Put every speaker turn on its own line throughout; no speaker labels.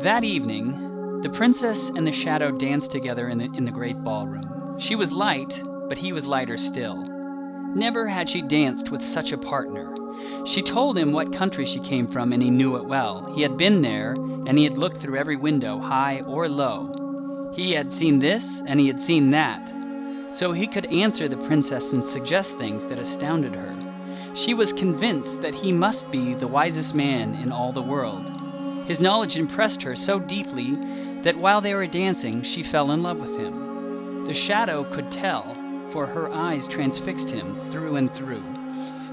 That evening, the princess and the shadow danced together in the, in the great ballroom. She was light, but he was lighter still. Never had she danced with such a partner. She told him what country she came from, and he knew it well. He had been there, and he had looked through every window, high or low. He had seen this, and he had seen that. So he could answer the princess and suggest things that astounded her. She was convinced that he must be the wisest man in all the world. His knowledge impressed her so deeply that while they were dancing, she fell in love with him. The shadow could tell, for her eyes transfixed him through and through.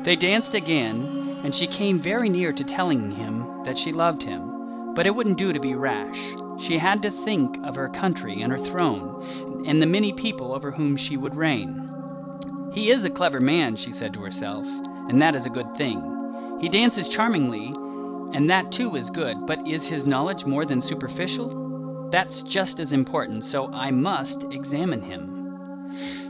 They danced again, and she came very near to telling him that she loved him. But it wouldn't do to be rash. She had to think of her country and her throne, and the many people over whom she would reign. He is a clever man, she said to herself, and that is a good thing. He dances charmingly, and that too is good, but is his knowledge more than superficial? That's just as important, so I must examine him.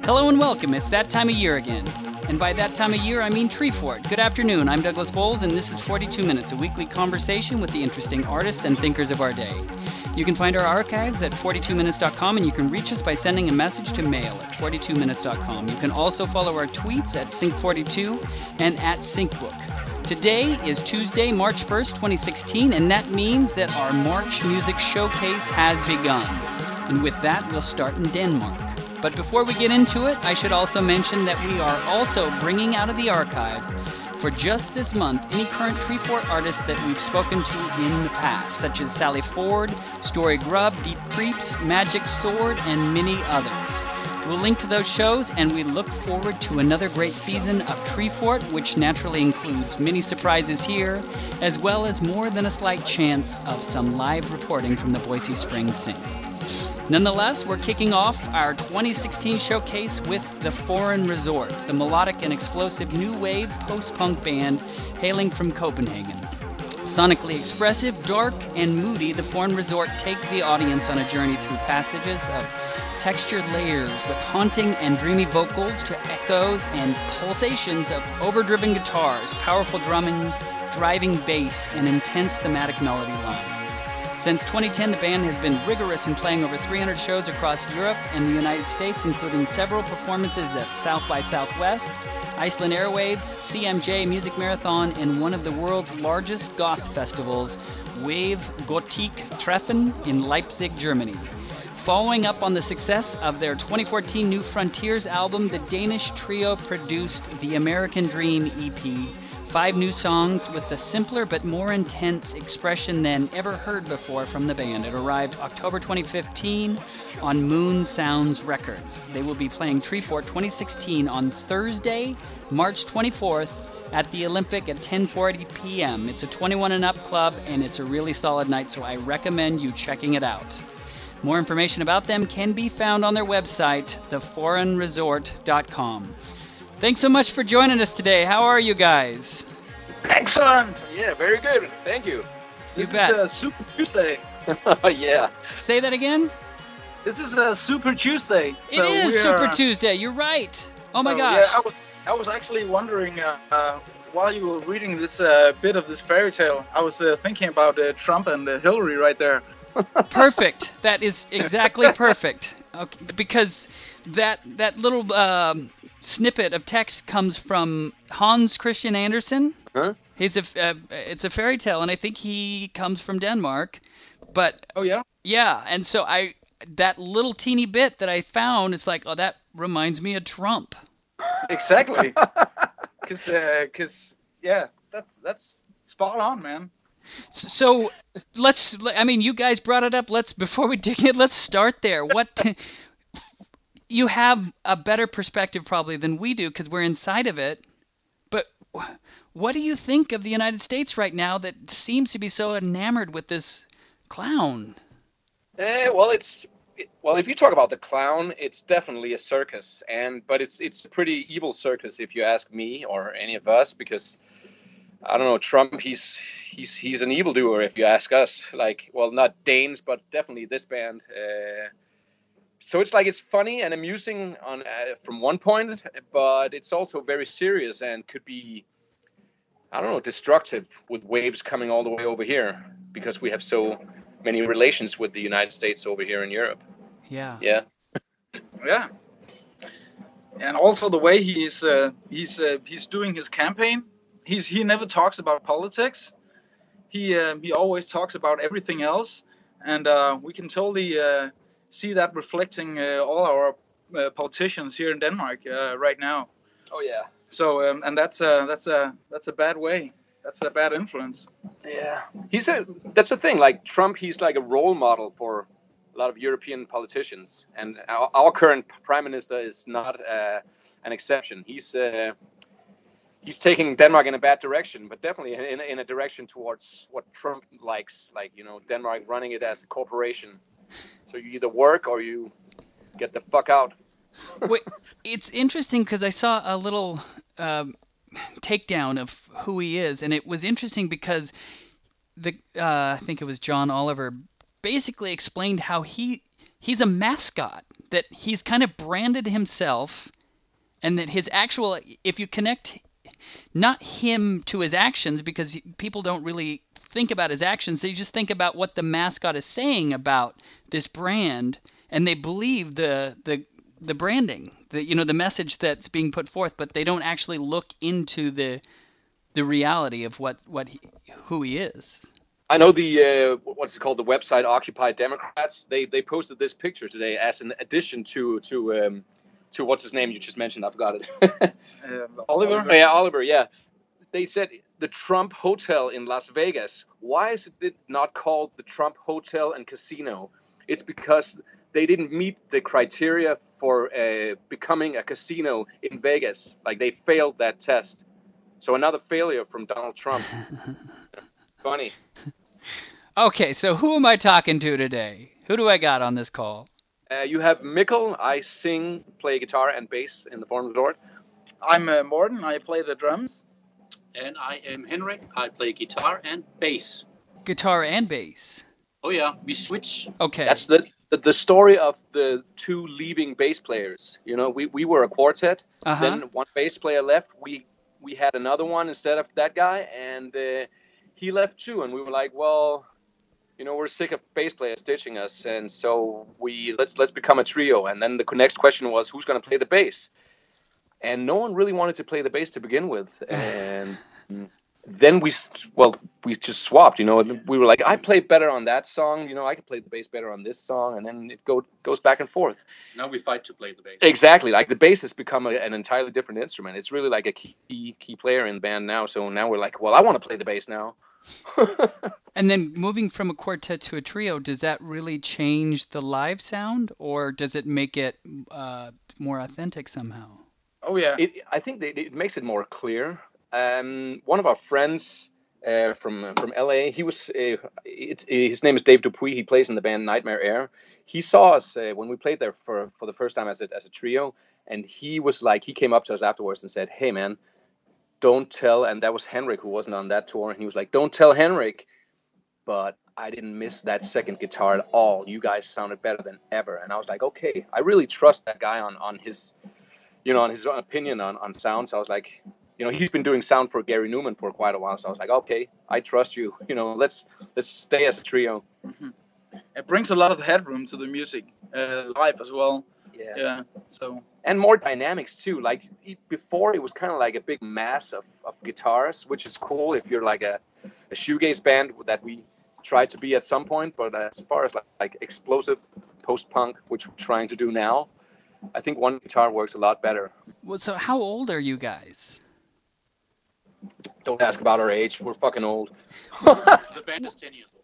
Hello and welcome. It's that time of year again. And by that time of year, I mean Treefort. Good afternoon. I'm Douglas Bowles, and this is 42 Minutes, a weekly conversation with the interesting artists and thinkers of our day. You can find our archives at 42minutes.com, and you can reach us by sending a message to mail at 42minutes.com. You can also follow our tweets at Sync42 and at Syncbook. Today is Tuesday, March 1st, 2016, and that means that our March Music Showcase has begun. And with that, we'll start in Denmark. But before we get into it, I should also mention that we are also bringing out of the archives for just this month any current Treefort artists that we've spoken to in the past, such as Sally Ford, Story Grub, Deep Creeps, Magic Sword, and many others. We'll link to those shows, and we look forward to another great season of Treefort, which naturally includes many surprises here, as well as more than a slight chance of some live reporting from the Boise Springs Sync. Nonetheless, we're kicking off our 2016 showcase with The Foreign Resort, the melodic and explosive new wave post punk band hailing from Copenhagen. Sonically expressive, dark, and moody, The Foreign Resort take the audience on a journey through passages of textured layers with haunting and dreamy vocals to echoes and pulsations of overdriven guitars, powerful drumming, driving bass, and intense thematic melody lines. Since 2010, the band has been rigorous in playing over 300 shows across Europe and the United States, including several performances at South by Southwest, Iceland Airwaves, CMJ Music Marathon, and one of the world's largest goth festivals, Wave Gotik Treffen in Leipzig, Germany. Following up on the success of their 2014 New Frontiers album, the Danish trio produced the American Dream EP, five new songs with a simpler but more intense expression than ever heard before from the band. It arrived October 2015 on Moon Sounds Records. They will be playing Treefort 2016 on Thursday, March 24th at the Olympic at 10:40 p.m. It's a 21 and up club and it's a really solid night, so I recommend you checking it out. More information about them can be found on their website, theforeignresort.com. Thanks so much for joining us today. How are you guys?
Excellent. Yeah, very good. Thank you.
You
This
bet.
is a Super Tuesday. yeah.
Say that again?
This is a Super Tuesday.
It
So
is Super
are-
Tuesday. You're right. Oh my
so,
gosh.
Yeah, I was, I was actually wondering uh, uh, while you were reading this uh, bit of this fairy tale, I was uh, thinking about uh, Trump and uh, Hillary right there.
Perfect. That is exactly perfect. Okay, because that that little um, snippet of text comes from Hans Christian Andersen.
Huh?
He's a uh, it's a fairy tale, and I think he comes from Denmark. But
Oh yeah.
yeah, and so I that little teeny bit that I found, it's like, oh, that reminds me of Trump.
Exactly. Because, because, yeah, that's that's spot on, man.
So let's. I mean, you guys brought it up. Let's before we dig in. Let's start there. What you have a better perspective probably than we do because we're inside of it. But what do you think of the United States right now that seems to be so enamored with this clown?
Eh, well, it's well. If you talk about the clown, it's definitely a circus, and but it's it's a pretty evil circus if you ask me or any of us, because I don't know Trump. He's he's he's an evildoer if you ask us. Like, well, not Danes, but definitely this band. Uh, so it's like it's funny and amusing on uh, from one point, but it's also very serious and could be, I don't know, destructive with waves coming all the way over here because we have so many relations with the United States over here in Europe.
Yeah.
Yeah.
Yeah. And also the way he's uh, he's uh, he's doing his campaign. He's he never talks about politics. He uh, he always talks about everything else, and uh, we can totally uh, see that reflecting uh, all our uh, politicians here in Denmark uh, right now.
Oh yeah.
So um, and that's a that's a that's a bad way. That's a bad influence.
Yeah. He's a that's the thing. Like Trump, he's like a role model for a lot of European politicians, and our, our current prime minister is not uh, an exception. He's uh, he's taking Denmark in a bad direction, but definitely in, in a direction towards what Trump likes, like you know Denmark running it as a corporation. So you either work or you get the fuck out.
Wait, it's interesting because I saw a little um, takedown of who he is, and it was interesting because the uh, I think it was John Oliver basically explained how he he's a mascot that he's kind of branded himself, and that his actual if you connect not him to his actions because people don't really think about his actions they just think about what the mascot is saying about this brand and they believe the the the branding, the you know the message that's being put forth, but they don't actually look into the the reality of what what he, who he is.
I know the uh, what's it called the website Occupy Democrats. They they posted this picture today as an addition to to um, to what's his name you just mentioned. I forgot it.
Uh, Oliver.
yeah, Oliver. Yeah, they said the Trump Hotel in Las Vegas. Why is it not called the Trump Hotel and Casino? It's because they didn't meet the criteria for uh, becoming a casino in Vegas. Like they failed that test. So another failure from Donald Trump. Funny.
Okay, so who am I talking to today? Who do I got on this call?
Uh, you have Mikkel. I sing, play guitar and bass in the Foreign Resort.
I'm uh, Morten. I play the drums.
And I am Henrik. I play guitar and bass.
Guitar and bass.
Oh yeah, we switch.
Okay.
That's the the story of the two leaving bass players. You know, we, we were a quartet.
uh-huh.
Then one bass player left. We we had another one instead of that guy, and uh, he left too. And we were like, well, you know, we're sick of bass players ditching us, and so we let's let's become a trio. And then the next question was, who's going to play the bass? And no one really wanted to play the bass to begin with, and then we well we just swapped you know we were like i play better on that song you know i can play the bass better on this song and then it go, goes back and forth
Now we fight to play the bass.
exactly like the bass has become a, an entirely different instrument it's really like a key key player in the band now so now we're like well i want to play the bass now
and then moving from a quartet to a trio does that really change the live sound or does it make it uh, more authentic somehow
Oh yeah.
it, i think that it makes it more clear um, one of our friends uh, from from LA. He was uh, it's, his name is Dave Dupuis. He plays in the band Nightmare Air. He saw us uh, when we played there for for the first time as a, as a trio, and he was like he came up to us afterwards and said, "Hey man, don't tell." And that was Henrik who wasn't on that tour, and he was like, "Don't tell Henrik." But I didn't miss that second guitar at all. You guys sounded better than ever, and I was like, okay, I really trust that guy on on his, you know, on his opinion on on sound. So I was like, you know, he's been doing sound for Gary Numan for quite a while. So I was like, okay, I trust you. You know, let's let's stay as a trio.
It brings a lot of headroom to the music uh, live as well.
Yeah.
Yeah. So
And more dynamics too. Like e- before, it was kind of like a big mass of, of guitars, which is cool if you're like a, a shoegaze band that we tried to be at some point. But as far as like, like explosive post punk, which we're trying to do now, I think one guitar works a lot better.
well so how old are you guys
Don't ask about our age. We're fucking old.
The band is 10 years old.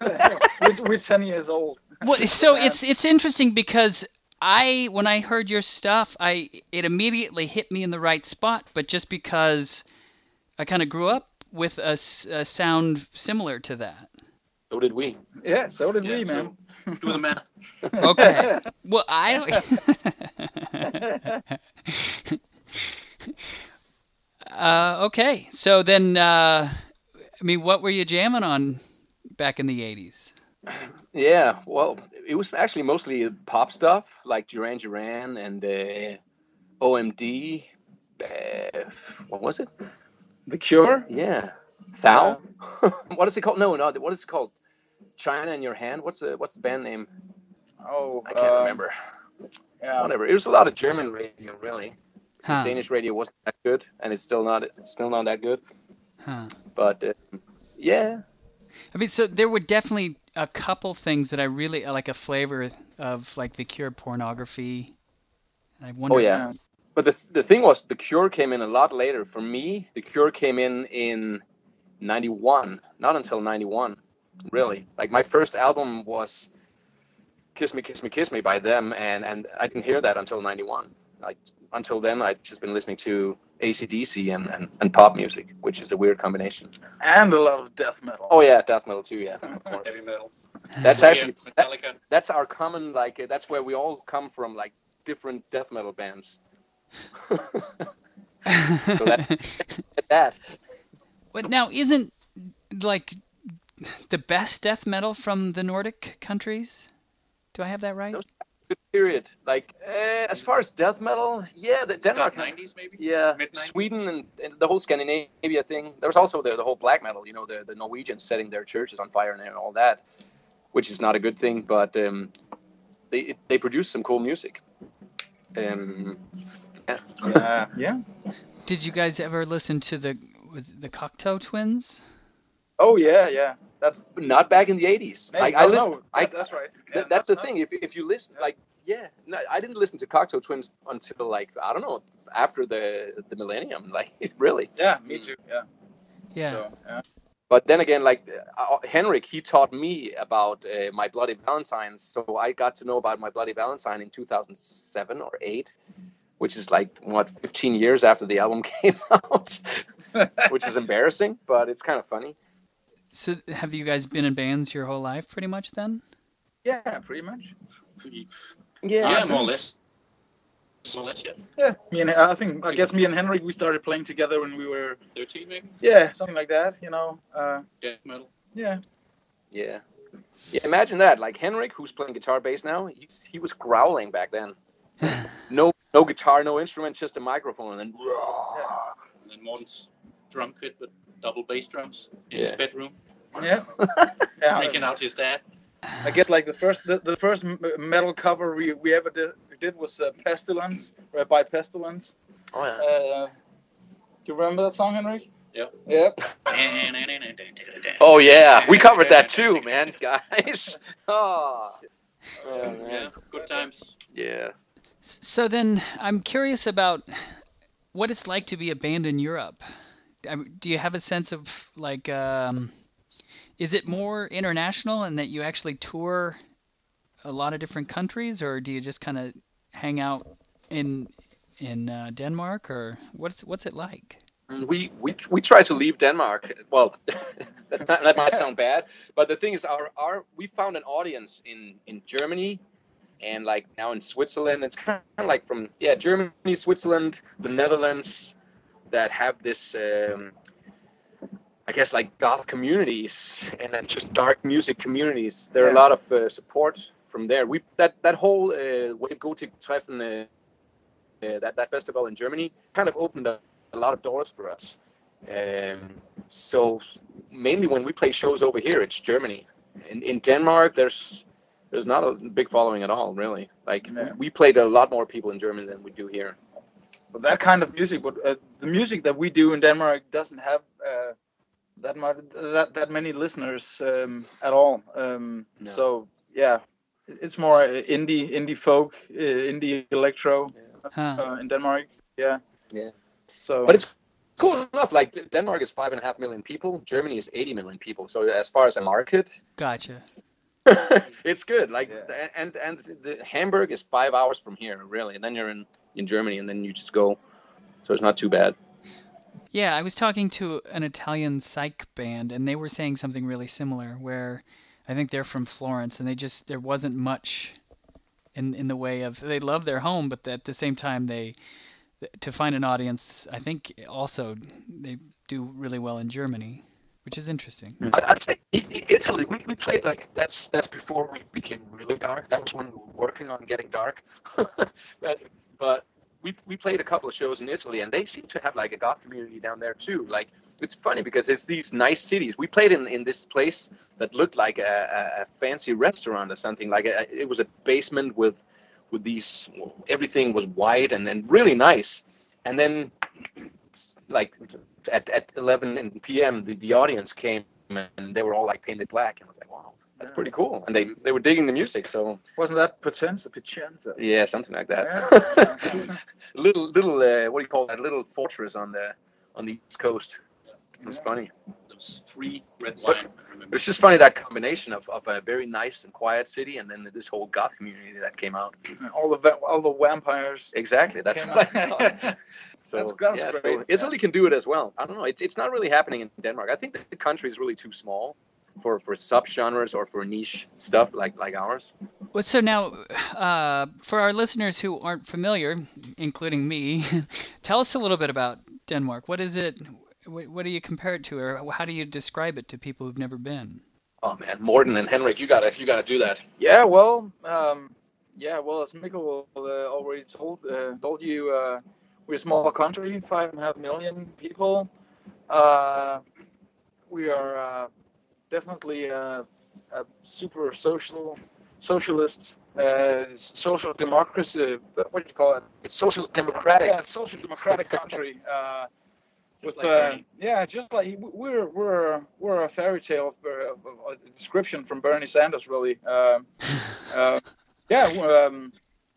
we're, we're 10 years old.
well so it's it's interesting because i when i heard your stuff i it immediately hit me in the right spot but just because i kind of grew up with a sound similar to that
So did we.
Yeah, so did
Yeah,
we,
so
man.
Do the math.
okay well i don't uh, okay so then uh, i mean what were you jamming on back in the 80s
Yeah, well, it was actually mostly pop stuff like Duran Duran and uh, OMD. Uh, what was it?
The Cure?
Yeah, Thou. what is it called? No, no. What is it called? China in Your Hand. What's the what's the band name?
Oh,
I can't
uh,
remember.
Yeah.
Whatever. It was a lot of German radio, really.
Huh.
Danish radio wasn't that good, and it's still not it's still not that good.
Huh.
But uh, yeah,
I mean, so there were definitely a couple things that I really uh, like a flavor of, like the Cure pornography. I wonder.
Oh, yeah. But the the thing was, the Cure came in a lot later. For me, the Cure came in in '91, not until '91, really. Like my first album was "Kiss Me, Kiss Me, Kiss Me" by them, and and I didn't hear that until '91. Like until then, I'd just been listening to ACDC and, and and pop music, which is a weird combination.
And a lot of death metal.
Oh yeah, death metal too. Yeah, of course.
Heavy metal.
That's
Yeah,
actually that, that's our common like uh, that's where we all come from, like different death metal bands. So that- that.
But now, isn't like the best death metal from the Nordic countries? Do I have that right?
Those- good period. Like uh, as far as death metal, yeah, the Denmark,
Start 90s maybe?
yeah,
Mid-nineties?
Sweden and, and the whole Scandinavia thing. There was also the, the whole black metal. You know, the the Norwegians setting their churches on fire and all that, which is not a good thing. But um, they they produce some cool music. Um, yeah.
Yeah. yeah.
Did you guys ever listen to the was the Cocteau Twins?
Oh yeah, yeah. That's
not back in the 80s.
maybe,
Like, I
oh,
listen,
no,
I,
that's right.
Th-
Yeah,
that's the
not-
thing. If, if you listen,
Yeah.
like, yeah, no, I didn't listen to Cocteau Twins until like I don't know after the the millennium. Like, really.
Yeah, me too. Yeah.
Yeah.
So, yeah.
But then again, like uh, Henrik, he taught me about uh, my Bloody Valentine, so I got to know about my Bloody Valentine in 2007 or eight, which is like what 15 years after the album came out, which is embarrassing, but it's kind of funny.
So have you guys been in bands your whole life, pretty much then?
yeah, pretty much.
Yeah,
Yeah,
so-
more or less. More or less, yeah.
Yeah, me and I think I guess me and Henrik we started playing together when we were
13 maybe?
yeah something like that. You know. Uh,
Death metal.
yeah.
Yeah. Yeah, imagine that. Like Henrik, who's playing guitar bass now, he's, he was growling back then. No no guitar, no instrument, just a microphone, and then Yeah.
And then Morten's drum kit with double bass drums in his bedroom,
Yeah. yeah.
making out his dad.
I guess like the first the, the first metal cover we, we ever did, did was uh, Pestilence by Pestilence.
oh yeah.
Uh, do you remember that song, Henrik?
Yeah.
Yep.
Oh yeah, we covered that too, man, guys. Oh, oh
Yeah, good times.
Yeah.
So then, I'm curious about what it's like to be a band in Europe. I m- Do you have a sense of like, um, is it more international in that you actually tour a lot of different countries, or do you just kind of hang out in in uh, Denmark, or what's what's it like?
We we we try to leave Denmark. Well, that's not, that might sound bad, but the thing is, our our we found an audience in in Germany, and like now in Switzerland. It's kind of like from yeah Germany, Switzerland, the Netherlands, that have this. Um, I guess like goth communities and then just dark music communities. There are
Yeah.
a lot of uh, support from there. We that that whole uh, Wave Gothic Treffen, uh, uh, that that festival in Germany, kind of opened up a lot of doors for us. Um, so mainly when we play shows over here, it's Germany. In, in Denmark, there's there's not a big following at all, really. Like
Yeah.
we played a lot more people in Germany than we do here.
But that kind of music, but uh, the music that we do in Denmark doesn't have uh, that much that that many listeners um, at all. Um,
No.
So yeah, it's more uh, indie indie folk, uh, indie electro
Huh.
uh, in Denmark. Yeah.
Yeah.
So.
But it's cool enough. Like Denmark is five and a half million people. Germany is 80 million people. So as far as a market,
Gotcha.
it's good. Like
Yeah.
and and the Hamburg is five hours from here, really. And then you're in in Germany, and then you just go. So it's not too bad.
Yeah, I was talking to an Italian psych band, and they were saying something really similar. Where I think they're from Florence, and they just there wasn't much in in the way of they love their home, but at the same time they to find an audience. I think also they do really well in Germany, which is interesting. Mm.
I- I'd say I- I- Italy. We, we played like that's that's before we became really dark. That was when we were working on getting dark. but but we we played a couple of shows in Italy, and they seem to have like a goth community down there too. Like it's funny because it's these nice cities. We played in in this place that looked like a, a, a fancy restaurant or something. Like a, it was a basement with with these everything was white and, and really nice. And then like at, at 11 p.m. The, the audience came and they were all like painted black, and I was like, wow. That's pretty cool, and they they were digging the music. So
Wasn't that Potenza, Picenza?
yeah, something like that.
Yeah.
little little uh, what do you call that? Little fortress on the on the east coast. It was funny.
There was three red
But-
wine. I.
It's just funny that combination of, of a very nice and quiet city and then this whole goth community that came out.
all the va- all the vampires.
Exactly. That's
came
what I thought. So,
That's- that's
yeah, so
great.
Italy can do it as well. I don't know. It's, it's not really happening in Denmark. I think the country is really too small for, for subgenres or for niche stuff like, like ours.
Well, so now, uh, for our listeners who aren't familiar, including me, tell us a little bit about Denmark. What is it? What, what do you compare it to, or how do you describe it to people who've never been?
Oh man, Morten and Henrik, you gotta you gotta do that.
Yeah, well, um, yeah, well, as Mikkel uh, already told uh, told you, uh, we're a small country, five and a half million people. Uh, we are uh, definitely uh, a super social socialist, uh, social democracy. What do you call it?
It's social democratic.
Yeah, social democratic country. Uh, with
like
uh, yeah, just like we're we're we're a fairy tale of, of, of a description from Bernie Sanders, really. Um, uh, yeah, um,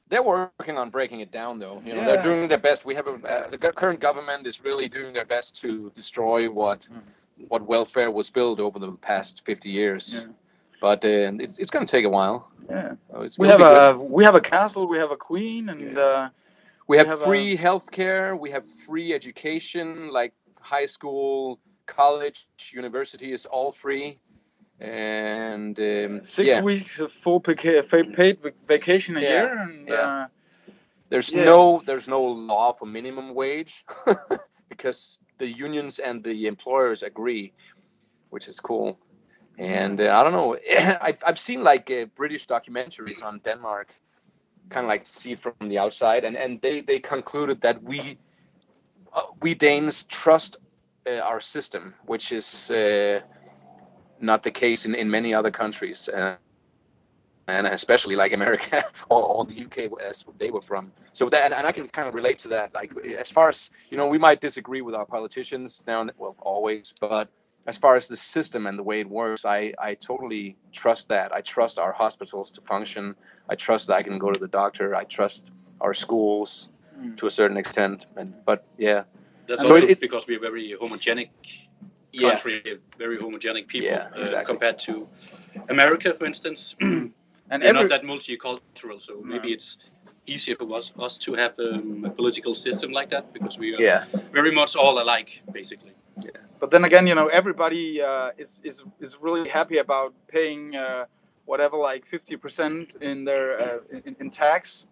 They're working on breaking it down, though. You know,
Yeah.
they're doing their best. We have a, uh, the current government is really doing their best to destroy what what welfare was built over the past 50 years.
Yeah.
But uh, it's, it's going to take a while.
yeah.
So
We have
be good.
a we have a castle, we have a queen, and uh,
we have,
have a-
free healthcare. We have free education, like high school, college, university is all free. And um,
six
yeah,
weeks of full paid vacation a
Yeah,
year, and
yeah.
uh,
there's
yeah.
no there's no law for minimum wage because the unions and the employers agree, which is cool. And uh, I don't know, I've I've seen like uh, British documentaries on Denmark, kind of like see from the outside, and and they they concluded that we uh, we Danes trust uh, our system, which is uh, not the case in, in many other countries. Uh, and especially like America or, or the UK as they were from. So that, and I can kind of relate to that. Like as far as you know, we might disagree with our politicians now, and well, always, but as far as the system and the way it works, I I totally trust that. I trust our hospitals to function. I trust that I can go to the doctor. I trust our schools
Mm.
to a certain extent. And but yeah,
That's
So
also
it-
because we're very homogenic
yeah,
country, very homogenic people
Yeah,
uh, compared to America, for instance.
and every
not that multicultural, so maybe
No.
it's easier for us, us to have um, a political system like that because we are
yeah,
very much all alike, basically.
But then again, you know, everybody uh, is is is really happy about paying uh, whatever, like fifty percent in their uh, in, in tax.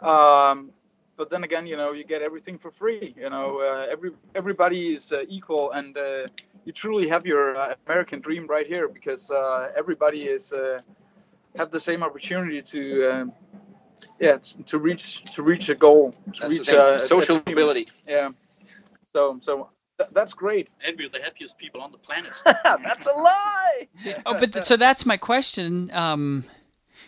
Um, but then again, you know, you get everything for free. You know, uh, every everybody is uh, equal, and uh, you truly have your uh, American dream right here because uh, everybody is uh, have the same opportunity to. Um, yeah, to reach to reach a goal, to
that's
reach uh, a- a
social
dream.
mobility.
Yeah. So so th- that's great.
And we're the happiest people on the planet.
that's a lie.
Oh, but th- so that's my question. Um,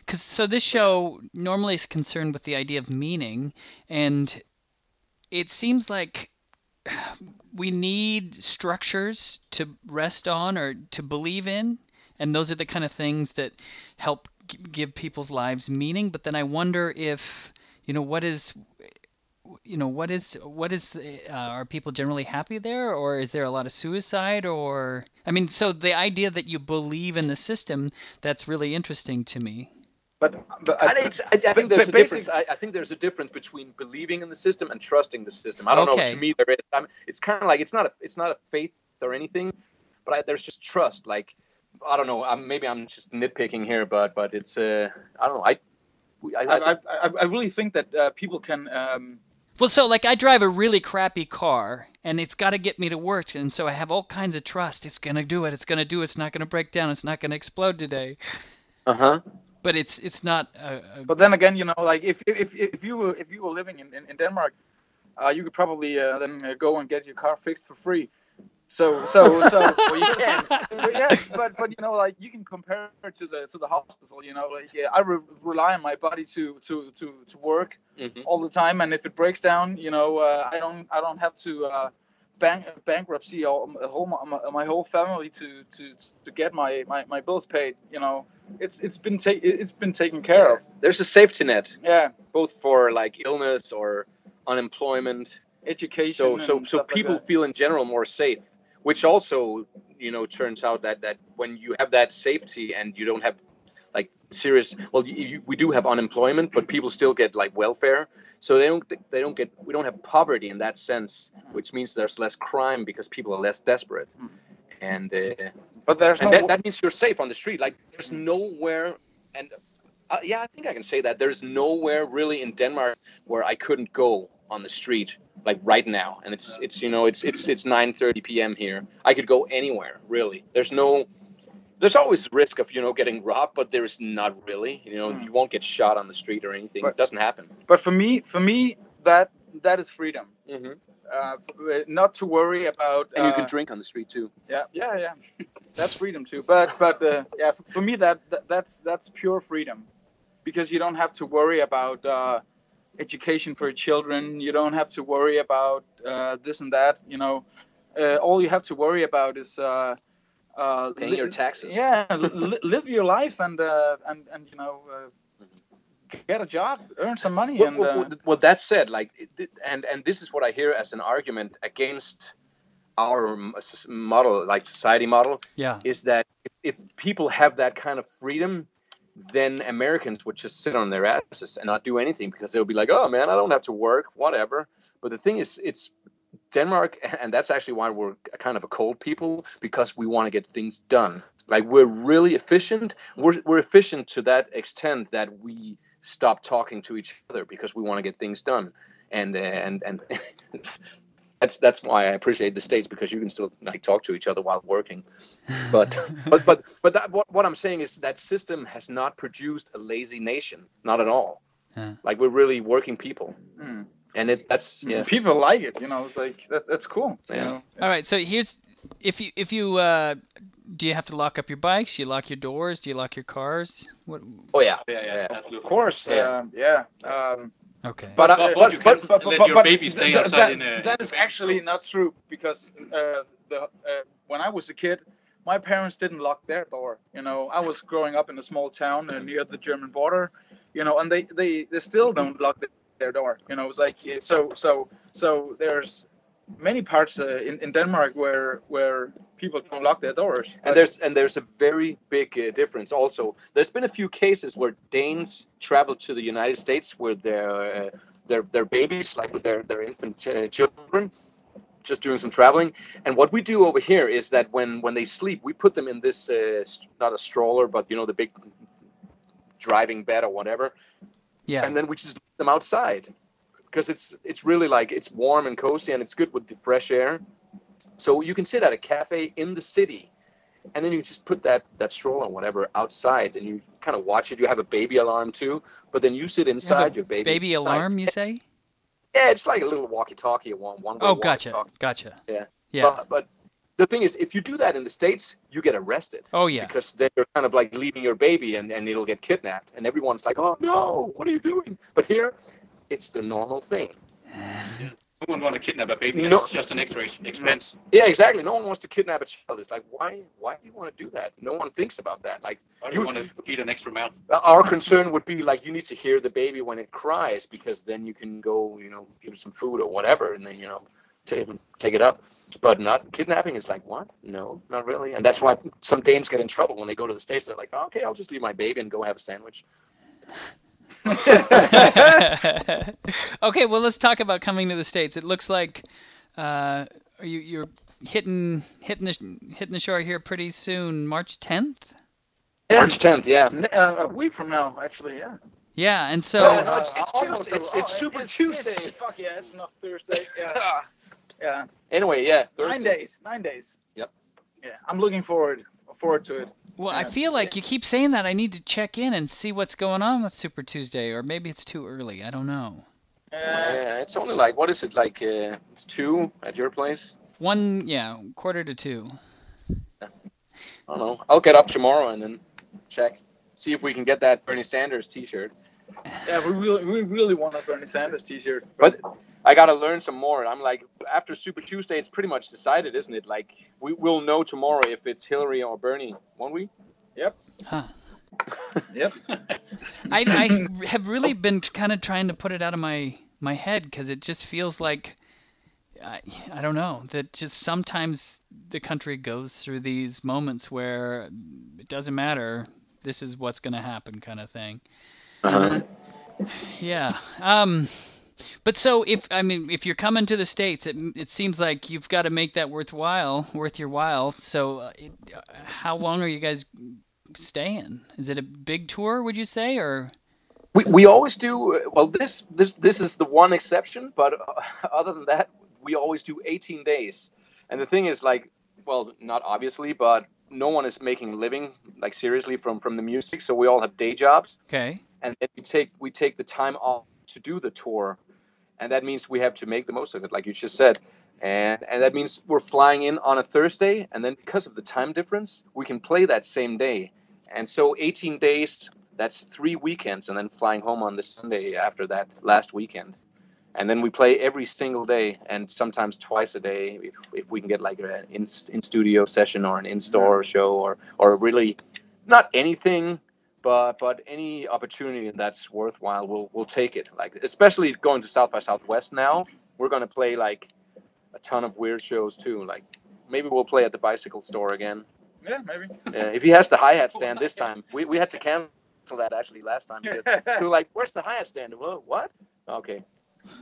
because so this show normally is concerned with the idea of meaning, and it seems like we need structures to rest on or to believe in, and those are the kind of things that help g- give people's lives meaning. But then I wonder if you know what is you know what is what is uh, are people generally happy there or is there a lot of suicide or i mean so the idea that you believe in the system that's really interesting to me
But, but
And it's, I, I think
Ba-
there's a difference. I, I think there's a difference between believing in the system and trusting the system. I don't know. To me, there is. I mean, it's kind of like it's not a it's not a faith or anything, but I, there's just trust. Like I don't know. I'm, maybe I'm just nitpicking here, but but it's uh I don't know. I I, I,
I, I, I really think that uh, people can. Um,
well so like i drive a really crappy car and it's got to get me to work and so i have all kinds of trust it's going to do it it's going to do it it's not going to break down it's not going to explode today
uh huh.
but it's it's not a, a
But then again, you know, like if if if you were if you were living in in, in Denmark, uh, you could probably uh, then uh, go and get your car fixed for free. So so so
Well, you can't.
but yeah, but but you know, like you can compare it to the to the hospital. You know, like yeah, I re- rely on my body to to to to work
Mhm.
all the time, and if it breaks down, you know, uh, I don't I don't have to. Uh, Bank, bankruptcy all my whole my, my whole family to, to to get my, my, my bills paid you know it's it's been ta- it's been taken care of
There's a safety net,
yeah
both for like illness or unemployment.
education
So so so
stuff like
people feel in general more safe, which also you know turns out that that when you have that safety and you don't have like serious well you, you, we do have unemployment but people still get like welfare. So they don't they don't get we don't have poverty in that sense which means there's less crime because people are less desperate.
Mm.
and uh,
but there's
and
no
that, that means you're safe on the street. Like there's nowhere and uh, yeah i think i can say that there's nowhere really in denmark where i couldn't go on the street like right now. And it's it's you know it's it's it's 9:30 p.m. here. I could go anywhere really. There's no there's always risk of you know getting robbed but there's not really. You know
Mm.
you won't get shot on the street or anything.
But-
it doesn't happen.
but for me for me that that is freedom.
Mm-hmm.
uh, not to worry about
and you can
uh,
drink on the street too.
Yeah yeah yeah. That's freedom too. But but uh, yeah f- for me that, that that's that's pure freedom. Because you don't have to worry about uh, education for your children. You don't have to worry about uh, this and that you know. Uh, all you have to worry about is uh, uh,
paying
li-
your taxes.
yeah li- live your life and uh, and and you know uh, get a job earn some money
well,
and
well,
uh,
well, well, that said like it- it- and and this is what i hear as an argument against our model like society model
yeah.
is that if, if people have that kind of freedom then americans would just sit on their asses and not do anything because they'll be like oh man i don't have to work whatever. But the thing is it's denmark and that's actually why we're kind of a cold people because we want to get things done. Like we're really efficient. We're, we're efficient to that extent that we stop talking to each other because we want to get things done. And and and that's that's why I appreciate the states because you can still like talk to each other while working. But but but but that, what what I'm saying is that system has not produced a lazy nation, not at all.
Yeah.
Like we're really working people,
mm.
and it that's yeah.
people like it you know it's like that, that's cool you know?
all right so here's if you if you uh do you have to lock up your bikes do you lock your doors do you lock your cars what
Oh yeah,
Yeah, yeah,
Yeah.
Of course,
Yeah.
yeah, yeah. Um,
okay
but, uh,
But-
but,
but
but, but,
can let your
but
baby stay outside
that,
in a-
that
in
is
the
actually
baby
not true because uh, the uh, when I was a kid, my parents didn't lock their door. You know, I was growing up in a small town uh, near the German border. You know, and they they, they still don't lock their door. You know, it's like so so so there's many parts uh, in in Denmark where where people don't lock their doors.
and there's and there's a very big uh, difference also. There's been a few cases where Danes travel to the United States with their uh, their their babies, like with their their infant uh, children, just doing some traveling. And what we do over here is that when when they sleep, we put them in this uh, st- not a stroller, but you know the big driving bed or whatever,
yeah
and then we just leave them outside because it's it's really like it's warm and cozy and it's good with the fresh air. So you can sit at a cafe in the city, and then you just put that that stroller or whatever outside, and you kind of watch it. You have a baby alarm too, but then you sit inside your baby.
baby
like-
alarm you say
yeah, it's like a little walkie-talkie, one one.
oh gotcha gotcha
Yeah.
yeah
But, but the thing is, if you do that in the states, you get arrested.
oh yeah
Because then you're kind of like leaving your baby and, and it'll get kidnapped. And everyone's like, oh no, what are you doing? But here, it's the normal thing.
No one want to kidnap a baby.
No.
It's just an extra expense.
Yeah, exactly. No one wants to kidnap a child. It's like, why why do you want to do that? No one thinks about that. Like,
Why do
You-
you want to feed an extra mouth?
Uh, our concern would be like, you need to hear the baby when it cries because then you can go, you know, give it some food or whatever, and then, you know, take, take it up. But not kidnapping is like, what? No, not really. And that's why some Danes get in trouble when they go to the States. They're like, oh, okay, I'll just leave my baby and go have a sandwich.
okay, well, let's talk about coming to the states. It looks like uh, are you you're hitting hitting the hitting the shore here pretty soon, March 10th.
March 10th, yeah.
Uh, a week from now, actually, yeah.
Yeah, and so
No, no, it's- it's
almost
Tuesday. It's- it's
oh,
Super
it's-
Tuesday.
it's- fuck yeah, it's not Thursday. Yeah, yeah.
Anyway, yeah.
Nine days. Nine days.
Yep.
Yeah, I'm looking forward forward to it.
Well, I feel like you keep saying that. I need to check in and see what's going on with Super Tuesday, or maybe it's too early. I don't know.
Uh,
it's only like what is it like? Uh, it's two at your place.
One, yeah, quarter to two.
I don't know. I'll get up tomorrow and then check, see if we can get that Bernie Sanders T-shirt.
yeah, we really, we really want a Bernie Sanders T-shirt.
But I gotta learn some more. I'm like, after Super Tuesday, it's pretty much decided, isn't it? Like, we will know tomorrow if it's Hillary or Bernie, won't we? Yep.
Huh.
Yep.
I, I have really been kind of trying to put it out of my my head because it just feels like I, I don't know that just sometimes the country goes through these moments where it doesn't matter this is what's going to happen kind of thing
Uh-huh.
yeah um but so if i mean if you're coming to the states it, it seems like you've got to make that worthwhile worth your while so uh, it, uh, how long are you guys staying is it a big tour would you say or
We, we always do uh, well. This this this is the one exception, but uh, other than that, we always do 18 days. And the thing is, like, well, not obviously, but no one is making a living like seriously from from the music, so we all have day jobs.
okay
and we take we take the time off to do the tour and that means we have to make the most of it like you just said. And and that means we're flying in on a thursday and then because of the time difference we can play that same day. And so 18 days that's three weekends and then flying home on the sunday after that last weekend. And then we play every single day and sometimes twice a day if, if we can get like an in, in studio session or an in store show or or really not anything but but any opportunity that's worthwhile, we'll we'll take it. Like especially going to South by Southwest now, we're gonna play like a ton of weird shows too. Like maybe we'll play at the bicycle store again.
Yeah, maybe.
Uh, if he has the hi hat stand this time, we, we had to cancel that actually last time because we were like, "Where's the hi hat stand?" Well, what? Okay.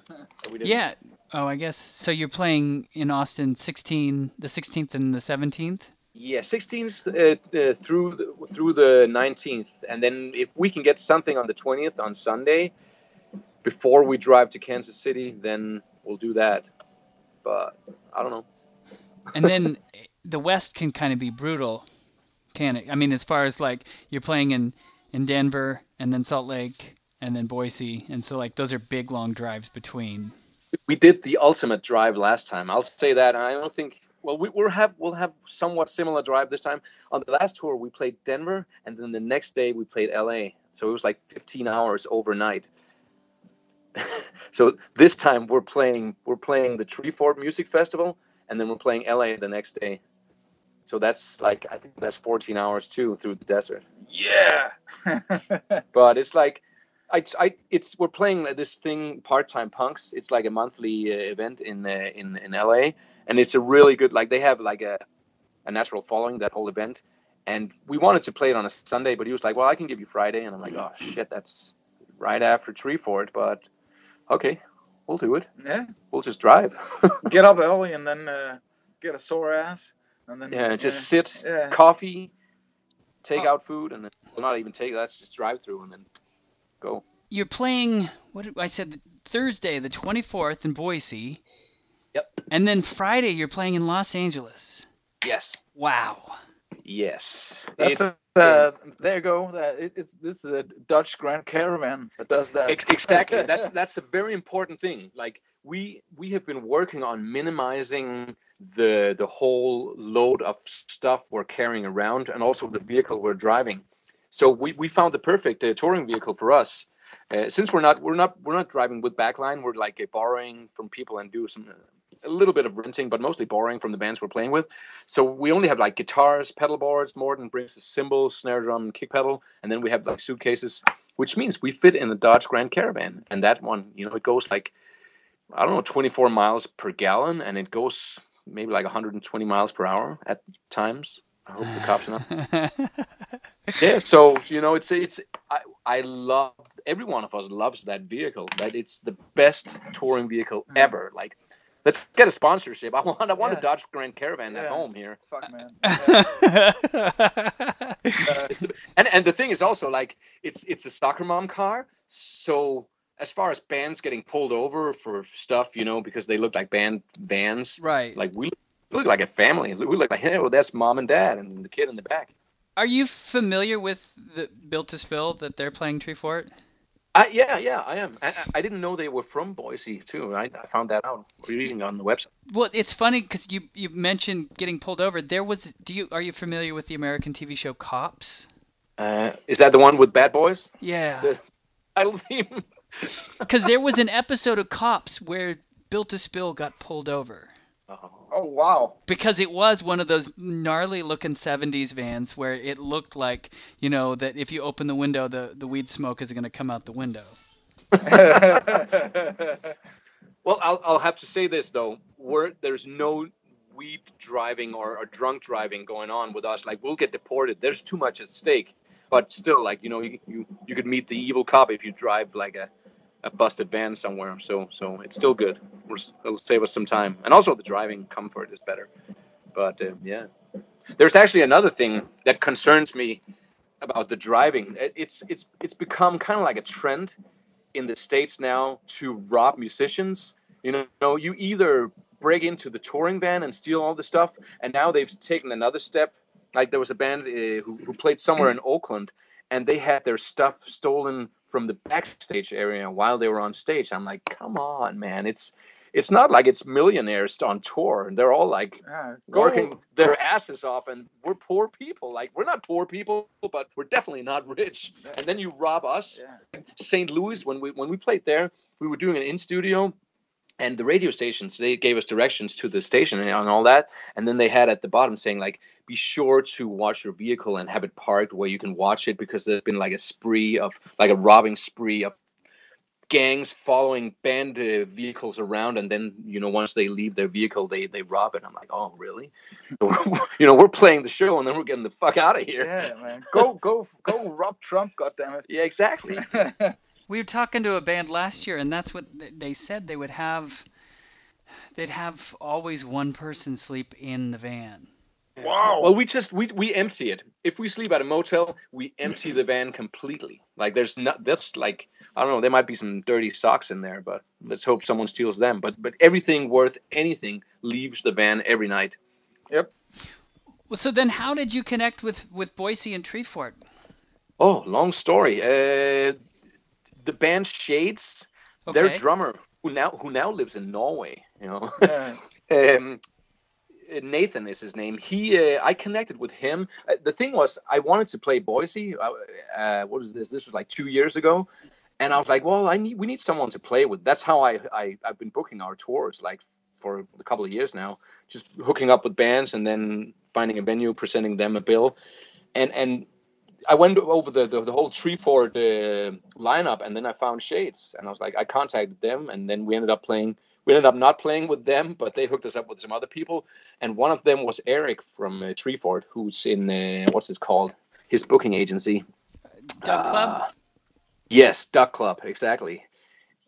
So we didn't-
Yeah. Oh, I guess so. You're playing in Austin, 16, the 16th and the 17th.
Yeah, 16th uh, uh, through the, through the 19th, and then if we can get something on the 20th on Sunday, before we drive to Kansas City, then we'll do that. But I don't know.
And then the West can kind of be brutal, can it? I mean, as far as like you're playing in in Denver and then Salt Lake and then Boise, and so like those are big long drives between.
We did the ultimate drive last time. I'll say that, and I don't think. Well, we, we'll have we'll have somewhat similar drive this time. On the last tour, we played Denver, and then the next day we played LA. So it was like 15 hours overnight. so this time we're playing we're playing the Treefort Music Festival, and then we're playing LA the next day. So that's like I think that's 14 hours too through the desert.
yeah.
But it's like I, I it's we're playing this thing part time punks. It's like a monthly uh, event in uh, in in LA, and it's a really good like they have like a a natural following that whole event. And we wanted to play it on a Sunday, but he was like, "Well, I can give you Friday," and I'm like, "Oh shit, that's right after Treefort but okay, we'll do it.
yeah.
We'll just drive.
Get up early and then uh, get a sore ass, and then
yeah, just sit,
yeah.
coffee, take
Oh.
out food, and then well, not even take. That's just drive through and then go.
You're playing what did I said Thursday the 24th in Boise.
Yep.
And then Friday you're playing in Los Angeles.
Yes,
Wow.
yes.
That's
It-
a, uh, there you go. Uh, it, it's this is a Dodge Grand Caravan that does that.
Ex- exactly that's that's a very important thing like we we have been working on minimizing the the whole load of stuff we're carrying around and also the vehicle we're driving so we, we found the perfect uh, touring vehicle for us uh, since we're not we're not we're not driving with backline we're like uh, borrowing from people and do some a little bit of renting but mostly borrowing from the bands we're playing with so we only have like guitars pedal boards Morten brings the cymbals snare drum kick pedal and then we have like suitcases which means we fit in a Dodge Grand Caravan. And that one, you know, it goes like, I don't know, 24 miles per gallon, and it goes maybe like 120 miles per hour at times. I hope the cops are not. Yeah, so you know, it's it's I I love every one of us loves that vehicle. That it's the best touring vehicle
Mm.
ever. Like, let's get a sponsorship. I want I want
Yeah.
a Dodge Grand Caravan at home here.
Fuck man.
Uh, and and the thing is also like it's it's a soccer mom car so as far as bands getting pulled over for stuff you know because they look like band vans
right.
like we look like a family we look like hey well that's mom and dad and the kid in the back
Are you familiar with the Built to Spill that they're playing Treefort?
I, yeah, yeah, I am. I, I- didn't know they were from Boise too. I, I found that out reading on the website.
Well, it's funny because you you mentioned getting pulled over. There was. Do you are you familiar with the American TV show Cops?
Uh, is that the one with Bad Boys?
Yeah.
The title theme.
Because there was an episode of Cops where Built to Spill got pulled over.
Oh.
Wow.
Because it was one of those gnarly looking 70s vans where it looked like, you know, that if you open the window, the, the weed smoke is going to come out the window.
Well, I'll, I'll have to say this though: we're, there's no weed driving or, or drunk driving going on with us. Like we'll get deported. There's too much at stake. But still, like you know, you, you, you could meet the evil cop if you drive like a, a busted van somewhere. So so it's still good. It'll save us some time, and also the driving comfort is better. But uh, yeah, there's actually another thing that concerns me about the driving. It's it's it's become kind of like a trend in the states now to rob musicians. You know, you either break into the touring van and steal all the stuff, and now they've taken another step. Like there was a band uh, who, who played somewhere in Oakland, and they had their stuff stolen from the backstage area while they were on stage. I'm like, come on, man! It's it's not like it's millionaires on tour. and They're all like
Yeah,
working their asses off, and we're poor people. Like we're not poor people, but we're definitely not rich. And then you rob us.
Yeah.
St. Louis when we when we played there, we were doing an in studio, and the radio stations they gave us directions to the station and all that, and then they had at the bottom saying like, be sure to watch your vehicle and have it parked where you can watch it because there's been like a spree of like a robbing spree of gangs following band uh, vehicles around. And then you know once they leave their vehicle they they rob it. I'm like oh really? You know we're playing the show and then we're getting the fuck out of here.
Yeah, man. Go go go rob Trump, goddammit.
yeah exactly
We were talking to a band last year, and that's what they said they would have. They'd have always one person sleep in the van.
wow.
Well, we just we we empty it. If we sleep at a motel, we empty the van completely. Like there's not that's like I don't know. There might be some dirty socks in there, but let's hope someone steals them. But but everything worth anything leaves the van every night.
Well, so then, how did you connect with with Boise and Treefort?
Oh, long story. Uh, the band Shades, their drummer who now who now lives in Norway. You know.
Yeah.
um, Nathan is his name. He, uh, I connected with him. Uh, the thing was, I wanted to play Boise. Uh, uh, what is this? This was like two years ago, and I was like, well, I need we need someone to play with. That's how I, I I've been booking our tours like for a couple of years now, just hooking up with bands and then finding a venue, presenting them a bill, and and. I went over the, the, the whole Treefort uh, lineup, and then I found Shades, and I was like, I contacted them, and then we ended up playing we ended up not playing with them, but they hooked us up with some other people. And one of them was Eric from uh, Treefort, who's in uh, what's it called? His booking agency.
Duck Club.
Uh, yes, Duck Club, exactly.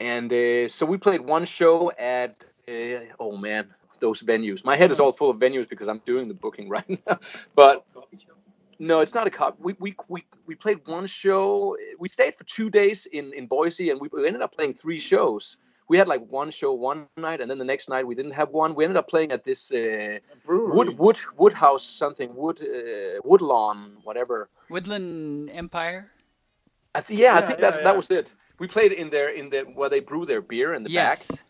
And uh, so we played one show at uh, oh man, those venues. My head is all full of venues because I'm doing the booking right now. But. No, it's not a cop. We, we we we played one show. We stayed for two days in in Boise, and we, we ended up playing three shows. We had like one show one night, and then the next night we didn't have one. We ended up playing at this uh,
Brewery.
wood wood woodhouse something wood uh, woodlawn whatever.
Woodland Empire.
I th- yeah, I think
yeah,
that
yeah.
that was it. We played in there in the where they brew their beer in the back,
yes.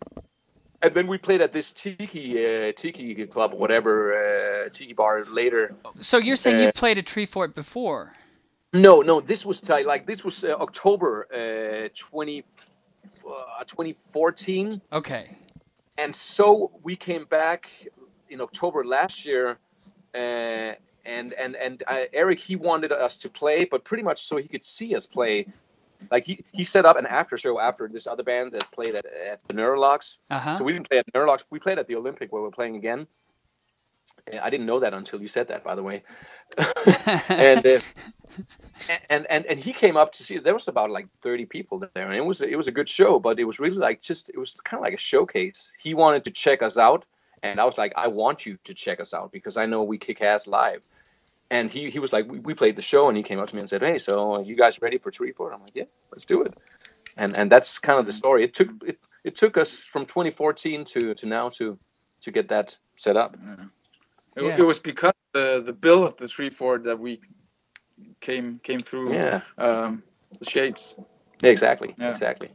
And then we played at this tiki uh, tiki club, whatever uh, tiki bar later.
So you're saying
Uh,
you played at Treefort before?
No, no, this was like this was uh, October uh, 20, uh, 2014,
Okay.
and so we came back in October last year, uh, and and and uh, Eric he wanted us to play, but pretty much so he could see us play. Like he, he set up an after show after this other band that played at, at the Neurolux.
Uh huh.
So we didn't play at Neurolux. We played at the Olympic where we're playing again. I didn't know that until you said that, by the way. and, uh, and and and he came up to see. There was about like thirty people there, and it was it was a good show. But it was really like just it was kind of like a showcase. He wanted to check us out, and I was like, I want you to check us out because I know we kick ass live. And he, he was like, we, we played the show, and he came up to me and said, Hey, so are you guys ready for Treefort? I'm like, Yeah, let's do it. And and that's kind of the story. It took it, it took us from 2014 to to now to to get that set up.
It,
Yeah.
it was because the the bill of the Treefort that we came came through
Yeah,
um, the shades.
exactly,
Yeah.
exactly.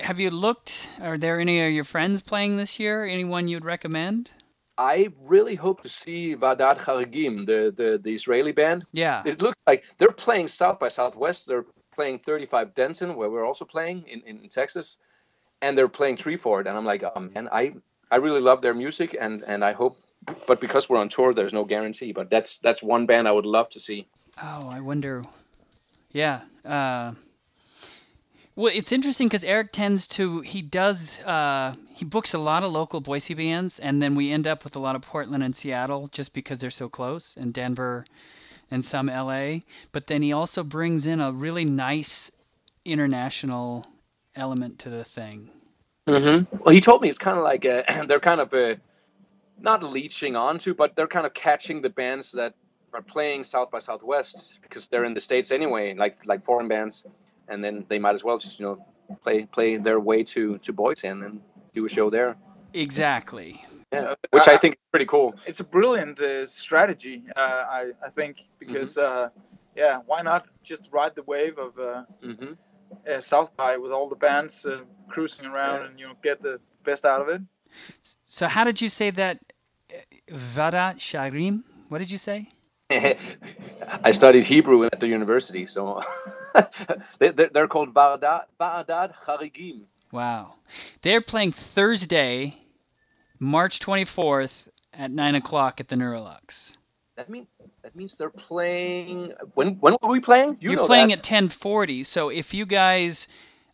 Have you looked? Are there any of your friends playing this year? Anyone you'd recommend?
I really hope to see Vaadat Charigim, the, the the Israeli band.
Yeah.
It looks like they're playing South by Southwest. They're playing 35 Denton, where we're also playing in, in Texas, and they're playing Treefort. And I'm like, oh man, I I really love their music, and and I hope. But because we're on tour, there's no guarantee. But that's that's one band I would love to see.
Oh, I wonder. Yeah. Uh, well, it's interesting because Eric tends to he does uh, he books a lot of local Boise bands, and then we end up with a lot of Portland and Seattle just because they're so close, and Denver, and some LA. But then he also brings in a really nice international element to the thing.
Mm-hmm. Well, he told me it's kind of like uh they're kind of uh, not leeching onto, but they're kind of catching the bands that are playing South by Southwest because they're in the states anyway, like like foreign bands, and then they might as well just you know play play their way to to Boise and then do a show there.
Exactly.
Yeah, which I think is pretty cool.
It's a brilliant uh, strategy, uh, I I think, because uh, yeah, why not just ride the wave of uh,
hmm
uh, South by with all the bands uh, cruising around
Yeah.
and you know get the best out of it.
So how did you say that? uh, Vada Sharim? What did you say?
I studied Hebrew at the university, so they, they're, they're called Ba'adad, Vaadat Charigim.
Wow. They're playing Thursday, March 24th at 9 o'clock at the Neurolux.
That mean that means they're playing. When when were we playing? You
You're
know
playing
that.
at 1040, so if you guys,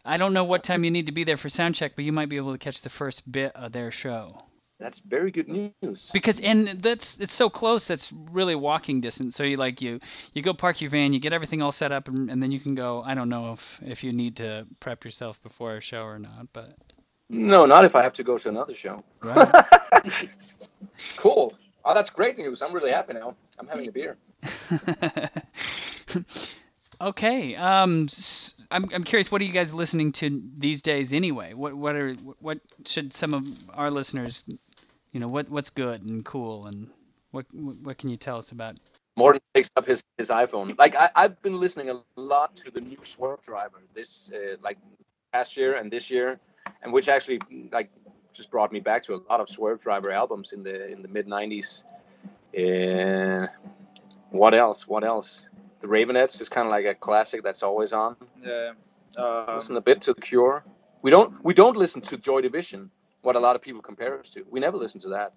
I don't know what time you need to be there for sound check, but you might be able to catch the first bit of their show.
That's very good news.
Because and that's it's so close that's really walking distance. So you like you you go park your van, you get everything all set up, and, and then you can go. I don't know if if you need to prep yourself before a show or not, but
No, not if I have to go to another show.
right.
Cool. Oh, that's great news. I'm really happy now. I'm having a beer.
okay. Um, s- I'm I'm curious. What are you guys listening to these days anyway? What what are what should some of our listeners, you know, what what's good and cool and what what can you tell us about?
Morten takes up his, his iPhone. Like I, I've been listening a lot to the new Swervedriver this uh, like past year and this year, and which actually like just brought me back to a lot of Swervedriver albums in the in the mid '90s. Uh, what else? What else? The Raveonettes is kind of like a classic that's always on.
Yeah. Um,
Listen a bit to The Cure. We don't we don't listen to Joy Division. What a lot of people compare us to. We never listen to that.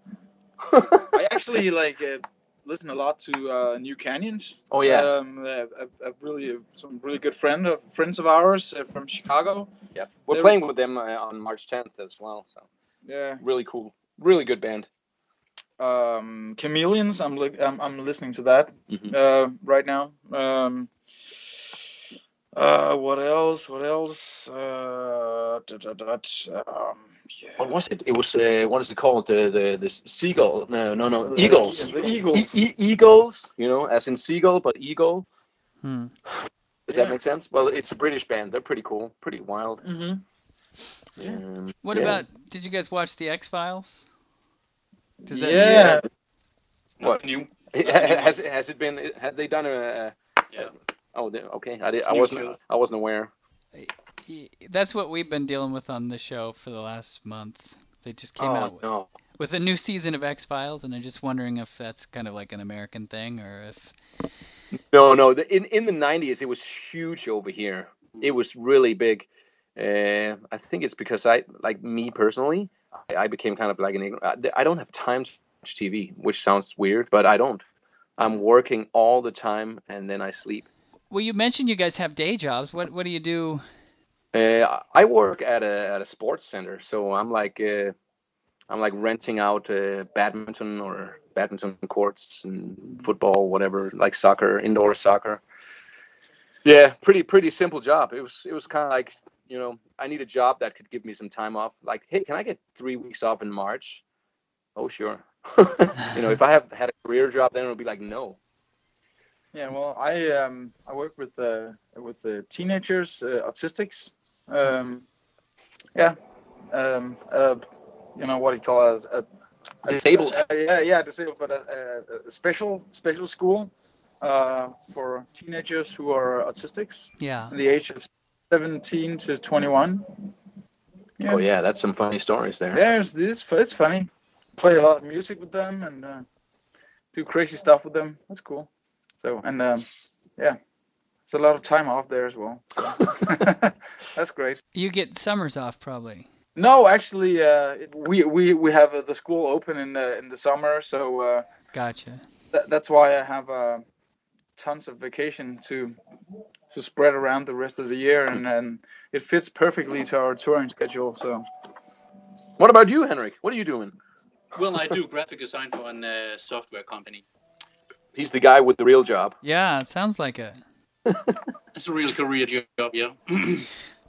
I actually like uh, listen a lot to uh, New Canyons.
Oh, yeah.
Um, uh, a, a really some really good friend of friends of ours uh, from Chicago.
Yeah, we're
They-
playing with them uh, on March 10th as well. So
Yeah.
really cool, really good band.
Um, Chameleons. I'm li- I'm, I'm listening to that
Mhm.
uh, right now. Um, uh, what else? What else? Uh, da, da, da, um, yeah.
What was it? It was uh, what is it called? The the the seagull? No, no, no. Eagulls.
The Eagulls.
E- e- Eagulls. You know, as in seagull, but eagle.
Hmm.
Does
Yeah.
that make sense? Well, it's a British band. They're pretty cool, pretty wild.
hmm
Um,
What
yeah.
about? Did you guys watch the X Files? Does that
Yeah.
What?
New.
has it- has it been? Have they done a? a
Yeah.
Oh, okay. I did, I wasn't. I wasn't aware.
That's what we've been dealing with on the show for the last month. They just came out
oh
with,
no.
with a new season of X Files, and I'm just wondering if that's kind of like an American thing or if.
No, no. In in the nineties, it was huge over here. It was really big. Uh, I think it's because I, like me personally, I, I became kind of like an. I don't have time to watch TV, which sounds weird, but I don't. I'm working all the time, and then I sleep.
Well, you mentioned you guys have day jobs. What what do you do?
Uh, I work at a at a sports center, so I'm like uh, I'm like renting out uh, badminton or badminton courts and football, whatever, like soccer, indoor soccer. Yeah, pretty pretty simple job. It was it was kind of like you know I need a job that could give me some time off. Like, hey, can I get three weeks off in March? Oh, sure. you know, if I have had a career job, then it would be like no.
Yeah, well, I um I work with uh with uh, teenagers, uh, autistics. Um, yeah, um, uh, you know what do you call it? A, a,
Disabled.
uh, yeah, yeah, disabled, but a, a, a special special school. uh, for teenagers who are autistics
Yeah.
in the age of 17 to 21. Yeah.
Oh yeah, that's some funny stories there.
Yeah, it's, it's, it's funny. Play a lot of music with them and uh, do crazy stuff with them. That's cool. So and um, yeah, it's a lot of time off there as well. That's great.
You get summers off probably.
No, actually, uh, we we we have uh, the school open in the in the summer, so uh,
Gotcha.
th- that's why I have uh, tons of vacation to to spread around the rest of the year, and, and it fits perfectly to our touring schedule. So
What about you, Henrik? What are you doing?
Well, I do graphic design for a uh, software company.
He's the guy with the real job.
Yeah, it sounds like it.
It's a real career job, yeah.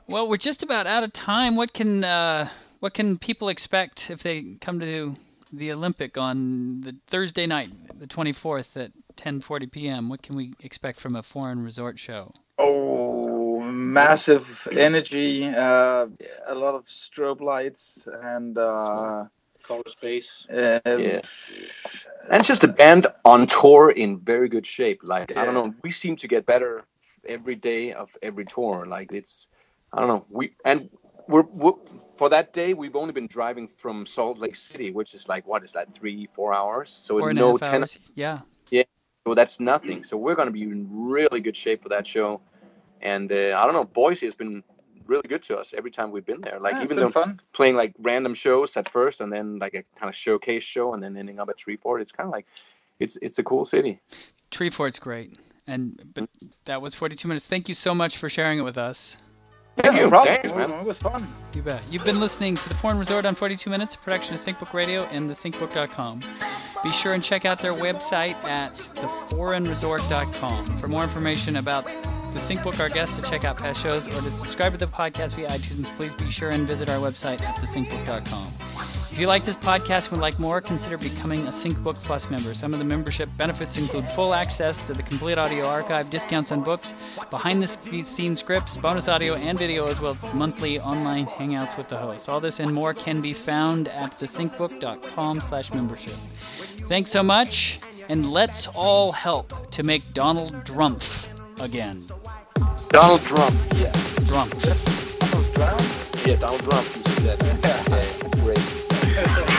Well, we're just about out of time. What can uh, what can people expect if they come to the Olympic on the Thursday night, the 24th at 10:40 p.m.? What can we expect from a foreign resort show?
oh, massive energy, uh, a lot of strobe lights, and uh,
Color space.
uh,
Yeah. And just a band on tour in very good shape. Like I don't know, we seem to get better every day of every tour. Like it's, I don't know, we and we're, we're for that day we've only been driving from Salt Lake City, which is like what is that, three four hours? So
Four and
no
half
ten.
hours. Yeah.
So that's nothing. So we're gonna be in really good shape for that show. And uh, I don't know, Boise has been really good to us every time we've been there. Like
yeah,
even though
fun.
playing like random shows at first and then like a kind of showcase show and then ending up at Treefort. It's kind of like it's it's a cool city.
Treefort's great. And but that was 42 minutes. Thank you so much for sharing it with us.
Thank
yeah,
you.
no problem.
Thanks, man.
It was fun.
You bet. You've been listening to the Foreign Resort on 42 Minutes, a production of SyncBook Radio and thesyncbook.com. Be sure and check out their website at theforeignresort.com for more information about the SyncBook, our guests, to check out past shows, or to subscribe to the podcast via iTunes. Please be sure and visit our website at thesyncbook.com. If you like this podcast and would like more, consider becoming a SyncBook Plus member. Some of the membership benefits include full access to the complete audio archive, discounts on books, behind the scenes scripts, bonus audio and video, as well as monthly online hangouts with the host. All this and more can be found at thesyncbook.com slash membership. Thanks so much, and let's all help to make Donald Drumpf again.
Donald Trump. Yeah.
Trump.
Yeah, Donald Trump. You see that? Yeah, great.